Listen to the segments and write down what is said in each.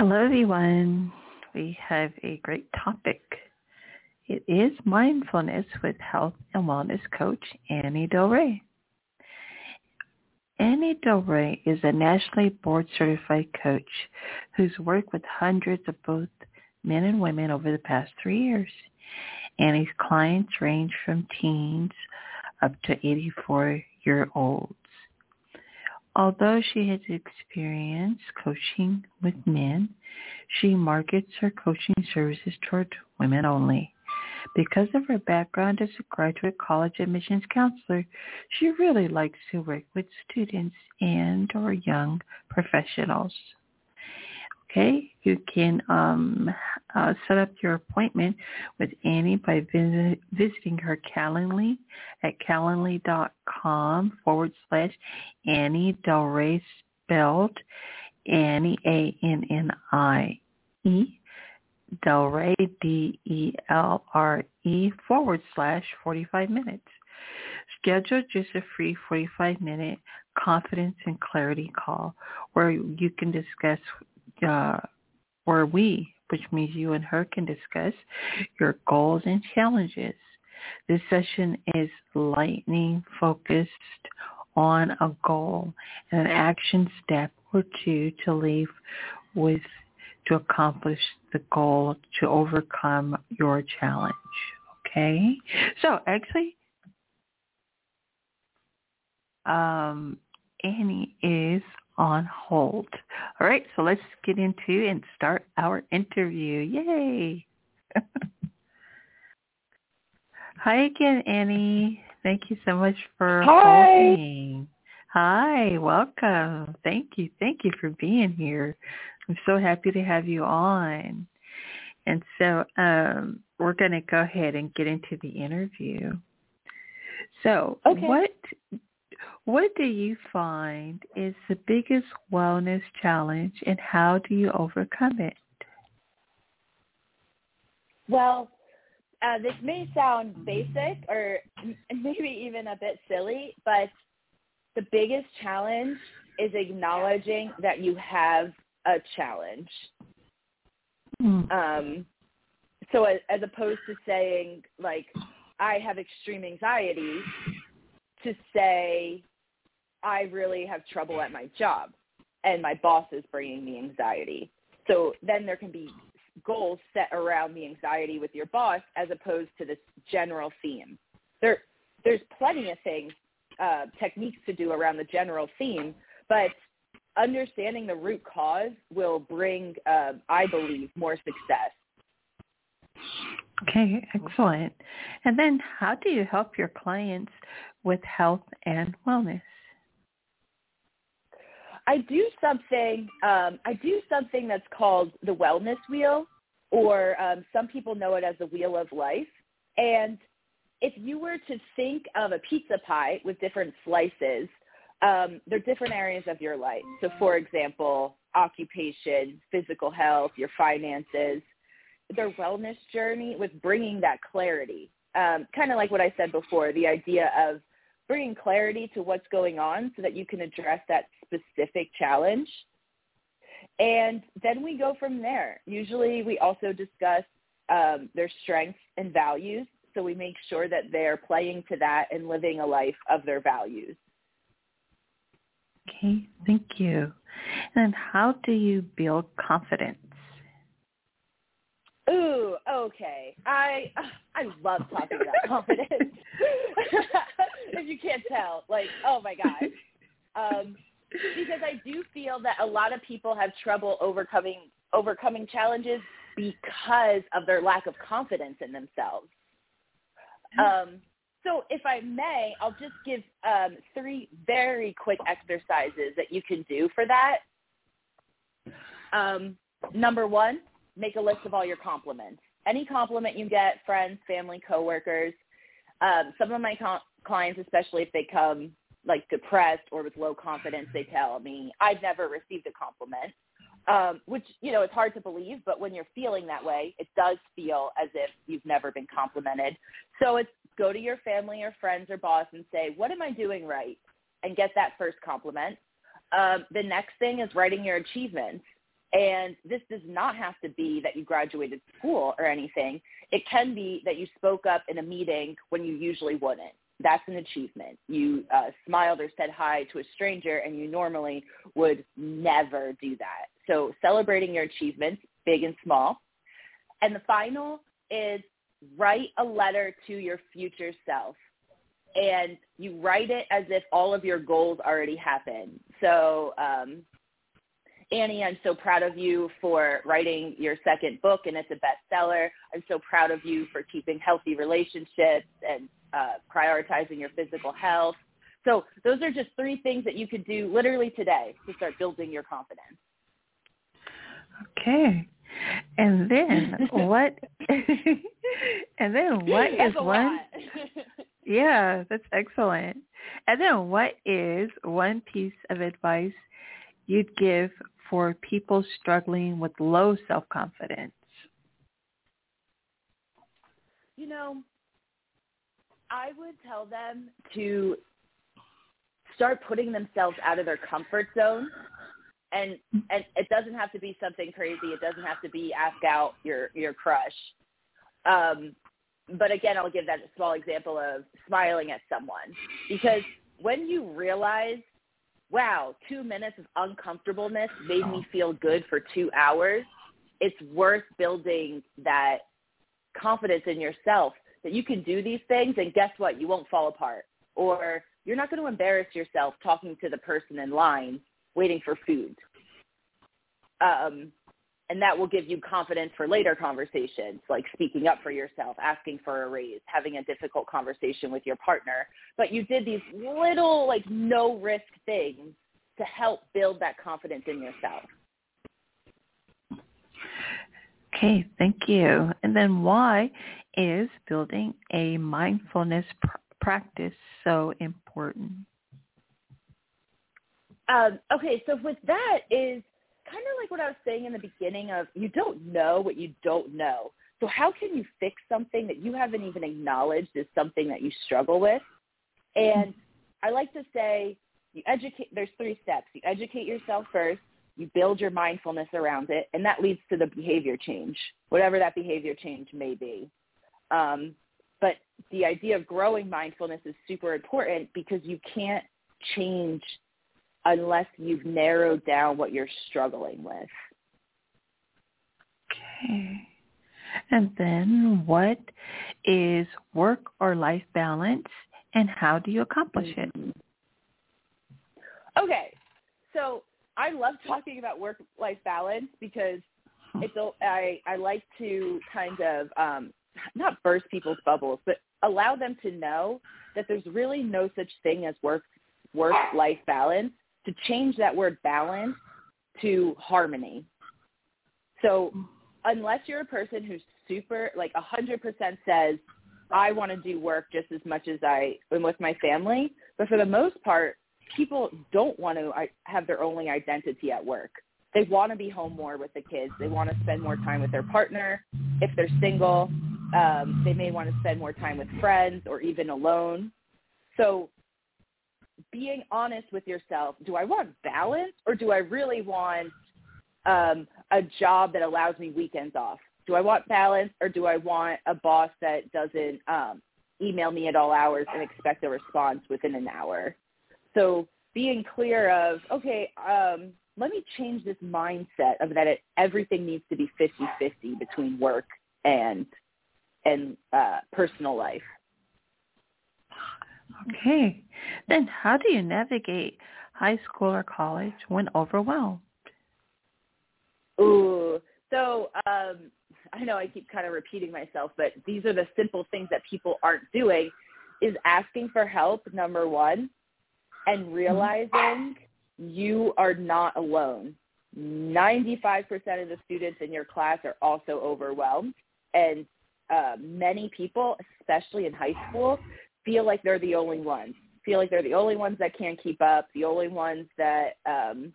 Hello everyone. We have a great topic. It is mindfulness with health and wellness coach Annie Delre. Annie Delre is a nationally board certified coach who's worked with hundreds of both men and women over the past three years. Annie's clients range from teens up to 84 year olds. Although she has experience coaching with men, she markets her coaching services toward women only. Because of her background as a graduate college admissions counselor, she really likes to work with students and or young professionals. Okay, you can um, uh, set up your appointment with Annie by visit, visiting her Calendly at calendly.com forward slash Annie Delre spelled Annie A-N-N-I-E Delre D-E-L-R-E forward slash 45 minutes. Schedule just a free 45 minute confidence and clarity call where you can discuss uh, where we, which means you and her, can discuss your goals and challenges. This session is lightning focused on a goal and an action step or two to leave with to accomplish the goal to overcome your challenge. Okay? So actually, um, Annie is on hold. All right, so let's get into and start our interview. Yay! Hi again, Annie. Thank you so much for Hi. holding. Hi, welcome. Thank you. Thank you for being here. I'm so happy to have you on. And so um, we're going to go ahead and get into the interview. So Okay. what what do you find is the biggest wellness challenge and how do you overcome it? Well, uh, this may sound basic or maybe even a bit silly, but the biggest challenge is acknowledging that you have a challenge. Mm. Um, so as, as opposed to saying like I have extreme anxiety, to say I really have trouble at my job and my boss is bringing me anxiety. So then there can be goals set around the anxiety with your boss as opposed to this general theme. There, there's plenty of things, uh, techniques to do around the general theme, but understanding the root cause will bring, uh, I believe, more success. Okay, excellent. And then how do you help your clients with health and wellness? I do something. Um, I do something that's called the wellness wheel, or um, some people know it as the wheel of life. And if you were to think of a pizza pie with different slices, um, they're different areas of your life. So, for example, occupation, physical health, your finances, their wellness journey with bringing that clarity. Um, kind of like what I said before, the idea of bringing clarity to what's going on so that you can address that specific challenge. And then we go from there. Usually we also discuss um, their strengths and values. So we make sure that they're playing to that and living a life of their values. Okay, thank you. And how do you build confidence? Ooh, okay. I I love talking about confidence. if you can't tell, like, oh my god. Um, because I do feel that a lot of people have trouble overcoming overcoming challenges because of their lack of confidence in themselves. Um, So if I may, I'll just give um, three very quick exercises that you can do for that. Um, number one, make a list of all your compliments. Any compliment you get, friends, family, coworkers. Um, some of my co- clients, especially if they come like depressed or with low confidence, they tell me, I've never received a compliment um, which you know it's hard to believe, but when you're feeling that way, it does feel as if you've never been complimented. So it's go to your family or friends or boss and say, "What am I doing right?" and get that first compliment. Um, the next thing is writing your achievements. And this does not have to be that you graduated school or anything. It can be that you spoke up in a meeting when you usually wouldn't that's an achievement. You uh, smiled or said hi to a stranger and you normally would never do that. So celebrating your achievements, big and small. And the final is write a letter to your future self. And you write it as if all of your goals already happened. So um, Annie, I'm so proud of you for writing your second book and it's a bestseller. I'm so proud of you for keeping healthy relationships and uh, prioritizing your physical health. So those are just three things that you could do literally today to start building your confidence. Okay. And then what and then what that's is one Yeah, that's excellent. And then what is one piece of advice you'd give for people struggling with low self-confidence? You know, I would tell them to start putting themselves out of their comfort zone. And and it doesn't have to be something crazy. It doesn't have to be ask out your your crush. Um, but again, I'll give that a small example of smiling at someone because when you realize wow, two minutes of uncomfortableness made me feel good for two hours, it's worth building that confidence in yourself that you can do these things and guess what? You won't fall apart. Or you're not going to embarrass yourself talking to the person in line waiting for food. Um, and that will give you confidence for later conversations, like speaking up for yourself, asking for a raise, having a difficult conversation with your partner. But you did these little, like, no risk things to help build that confidence in yourself. Okay, thank you. And then why is building a mindfulness pr- practice so important? Um, okay, so with that is kind of like what I was saying in the beginning of you don't know what you don't know. So how can you fix something that you haven't even acknowledged is something that you struggle with? And I like to say you educate there's three steps. You educate yourself first, you build your mindfulness around it, and that leads to the behavior change, whatever that behavior change may be. Um, but the idea of growing mindfulness is super important because you can't change unless you've narrowed down what you're struggling with. Okay. And then what is work or life balance and how do you accomplish it? Mm-hmm. Okay. So I love talking about work-life balance because it's a, I, I like to kind of um, not burst people's bubbles, but allow them to know that there's really no such thing as work work-life balance to change that word balance to harmony. So unless you're a person who's super, like a 100% says, I want to do work just as much as I am with my family, but for the most part, people don't want to have their only identity at work. They want to be home more with the kids. They want to spend more time with their partner. If they're single, um, they may want to spend more time with friends or even alone. So being honest with yourself. Do I want balance or do I really want um, a job that allows me weekends off? Do I want balance or do I want a boss that doesn't um, email me at all hours and expect a response within an hour? So being clear of, okay, um, let me change this mindset of that it, everything needs to be 50-50 between work and and uh, personal life. Okay. Then how do you navigate high school or college when overwhelmed? Ooh. So um, I know I keep kind of repeating myself, but these are the simple things that people aren't doing. is asking for help, number one, and realizing you are not alone. 95% of the students in your class are also overwhelmed. And uh, many people, especially in high school, feel like they're the only ones. Feel like they're the only ones that can't keep up, the only ones that um,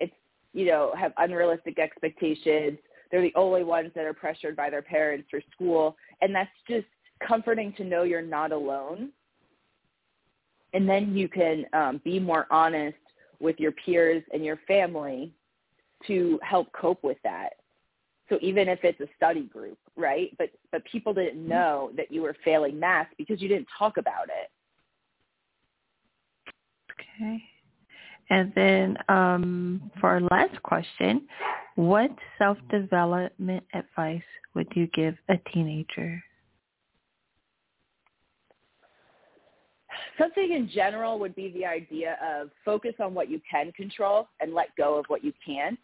it's you know have unrealistic expectations. They're the only ones that are pressured by their parents for school, and that's just comforting to know you're not alone. And then you can um, be more honest with your peers and your family to help cope with that. So even if it's a study group, right? But but people didn't mm-hmm. know that you were failing math because you didn't talk about it. Okay. And then um, for our last question, what self-development advice would you give a teenager? Something in general would be the idea of focus on what you can control and let go of what you can't.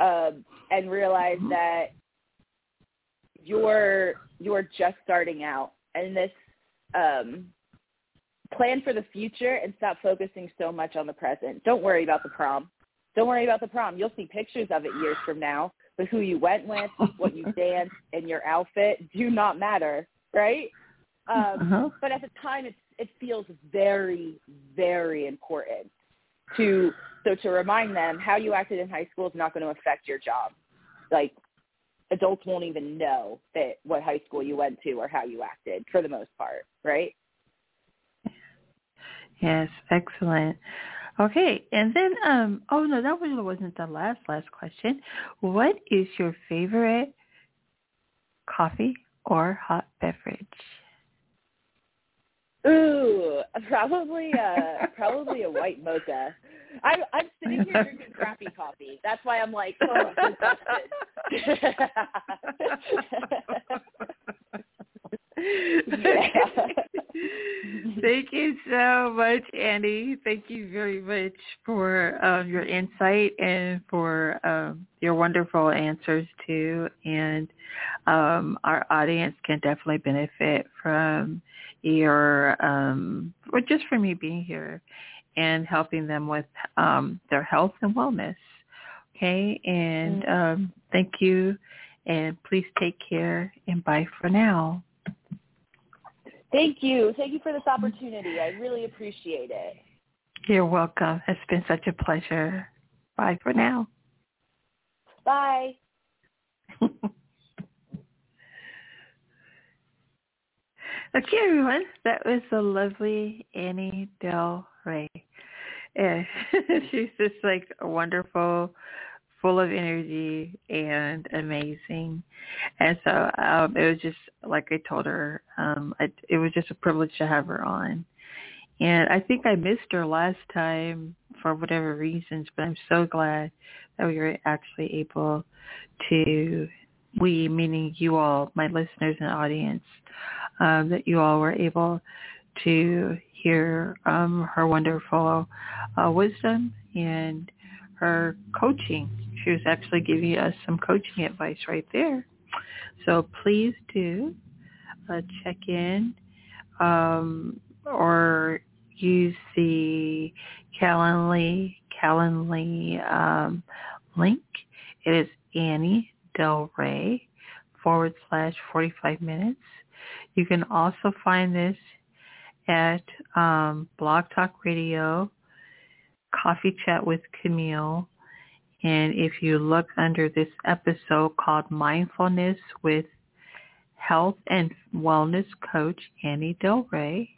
Um, and realize mm-hmm. that you're you're just starting out and this um, plan for the future and stop focusing so much on the present. Don't worry about the prom. Don't worry about the prom. You'll see pictures of it years from now, but who you went with, what you danced, and your outfit do not matter, right? Um, uh-huh. But at the time, it it feels very, very important to so to remind them how you acted in high school is not going to affect your job. Like adults won't even know that what high school you went to or how you acted for the most part, right? Yes, excellent. Okay, and then um oh no, that wasn't the last last question. What is your favorite coffee or hot beverage? Ooh, probably uh probably a white mocha. I I'm sitting here drinking crappy coffee. That's why I'm like, oh, Thank you so much, Annie. Thank you very much for um, your insight and for um, your wonderful answers too. And um, our audience can definitely benefit from your, um, or just from you being here and helping them with um, their health and wellness. Okay, and mm-hmm. um, thank you, and please take care, and bye for now. Thank you. Thank you for this opportunity. I really appreciate it. You're welcome. It's been such a pleasure. Bye for now. Bye. okay, everyone. That was the lovely Annie Del Rey. Yeah, she's just like a wonderful full of energy and amazing. And so um, it was just like I told her, um, I, it was just a privilege to have her on. And I think I missed her last time for whatever reasons, but I'm so glad that we were actually able to, we meaning you all, my listeners and audience, um, that you all were able to hear um, her wonderful uh, wisdom and her coaching she was actually giving us some coaching advice right there. So please do uh, check in um, or use the Calendly Calendly um, link. It is Annie Delre forward slash 45 minutes. You can also find this at um, Blog Talk Radio, Coffee Chat with Camille, and if you look under this episode called Mindfulness with Health and Wellness Coach Annie Delre,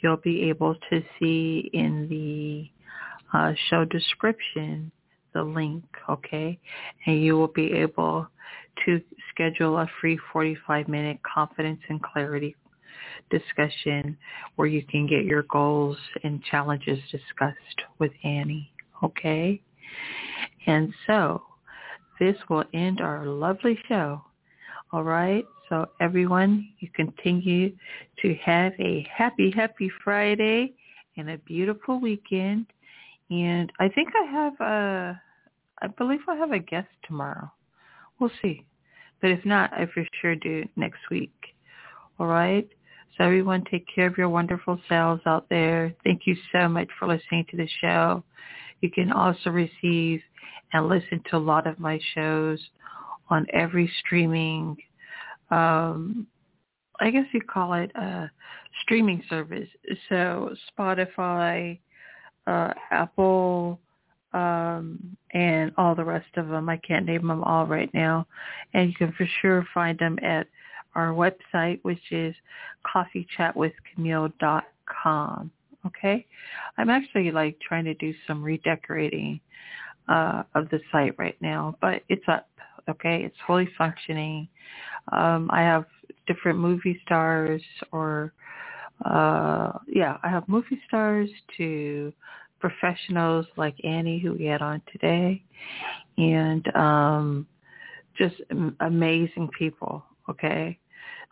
you'll be able to see in the uh, show description the link, okay? And you will be able to schedule a free 45-minute confidence and clarity discussion where you can get your goals and challenges discussed with Annie, okay? And so this will end our lovely show. All right. So everyone, you continue to have a happy, happy Friday and a beautiful weekend. And I think I have a, I believe I have a guest tomorrow. We'll see. But if not, I for sure do next week. All right. So everyone take care of your wonderful selves out there. Thank you so much for listening to the show. You can also receive and listen to a lot of my shows on every streaming, um, I guess you call it a streaming service. So Spotify, uh, Apple, um, and all the rest of them. I can't name them all right now. And you can for sure find them at our website, which is coffeechatwithcamille.com. Okay, I'm actually like trying to do some redecorating uh, of the site right now, but it's up. Okay, it's fully functioning. Um, I have different movie stars, or uh, yeah, I have movie stars to professionals like Annie, who we had on today, and um, just amazing people. Okay,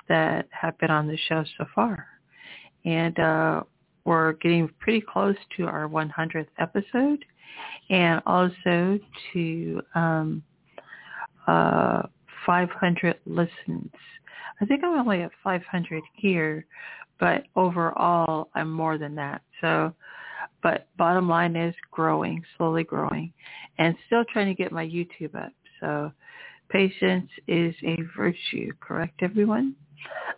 that have been on the show so far, and uh, we're getting pretty close to our 100th episode, and also to um, uh, 500 listens. I think I'm only at 500 here, but overall I'm more than that. So, but bottom line is growing, slowly growing, and still trying to get my YouTube up. So patience is a virtue, correct everyone?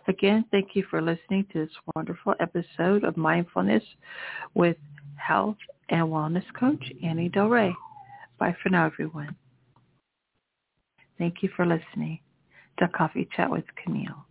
Again, thank you for listening to this wonderful episode of Mindfulness with Health and Wellness Coach Annie Delre. Bye for now, everyone. Thank you for listening to Coffee Chat with Camille.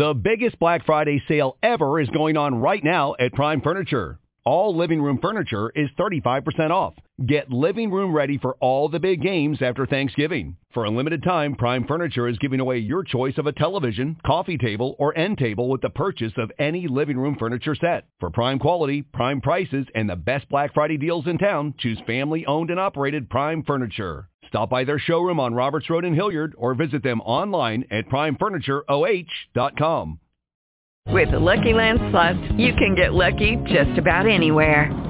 The biggest Black Friday sale ever is going on right now at Prime Furniture. All living room furniture is 35% off. Get living room ready for all the big games after Thanksgiving. For a limited time, Prime Furniture is giving away your choice of a television, coffee table, or end table with the purchase of any living room furniture set. For prime quality, prime prices, and the best Black Friday deals in town, choose family owned and operated Prime Furniture. Stop by their showroom on Roberts Road in Hilliard or visit them online at primefurnitureoh.com. With the Lucky Land you can get lucky just about anywhere.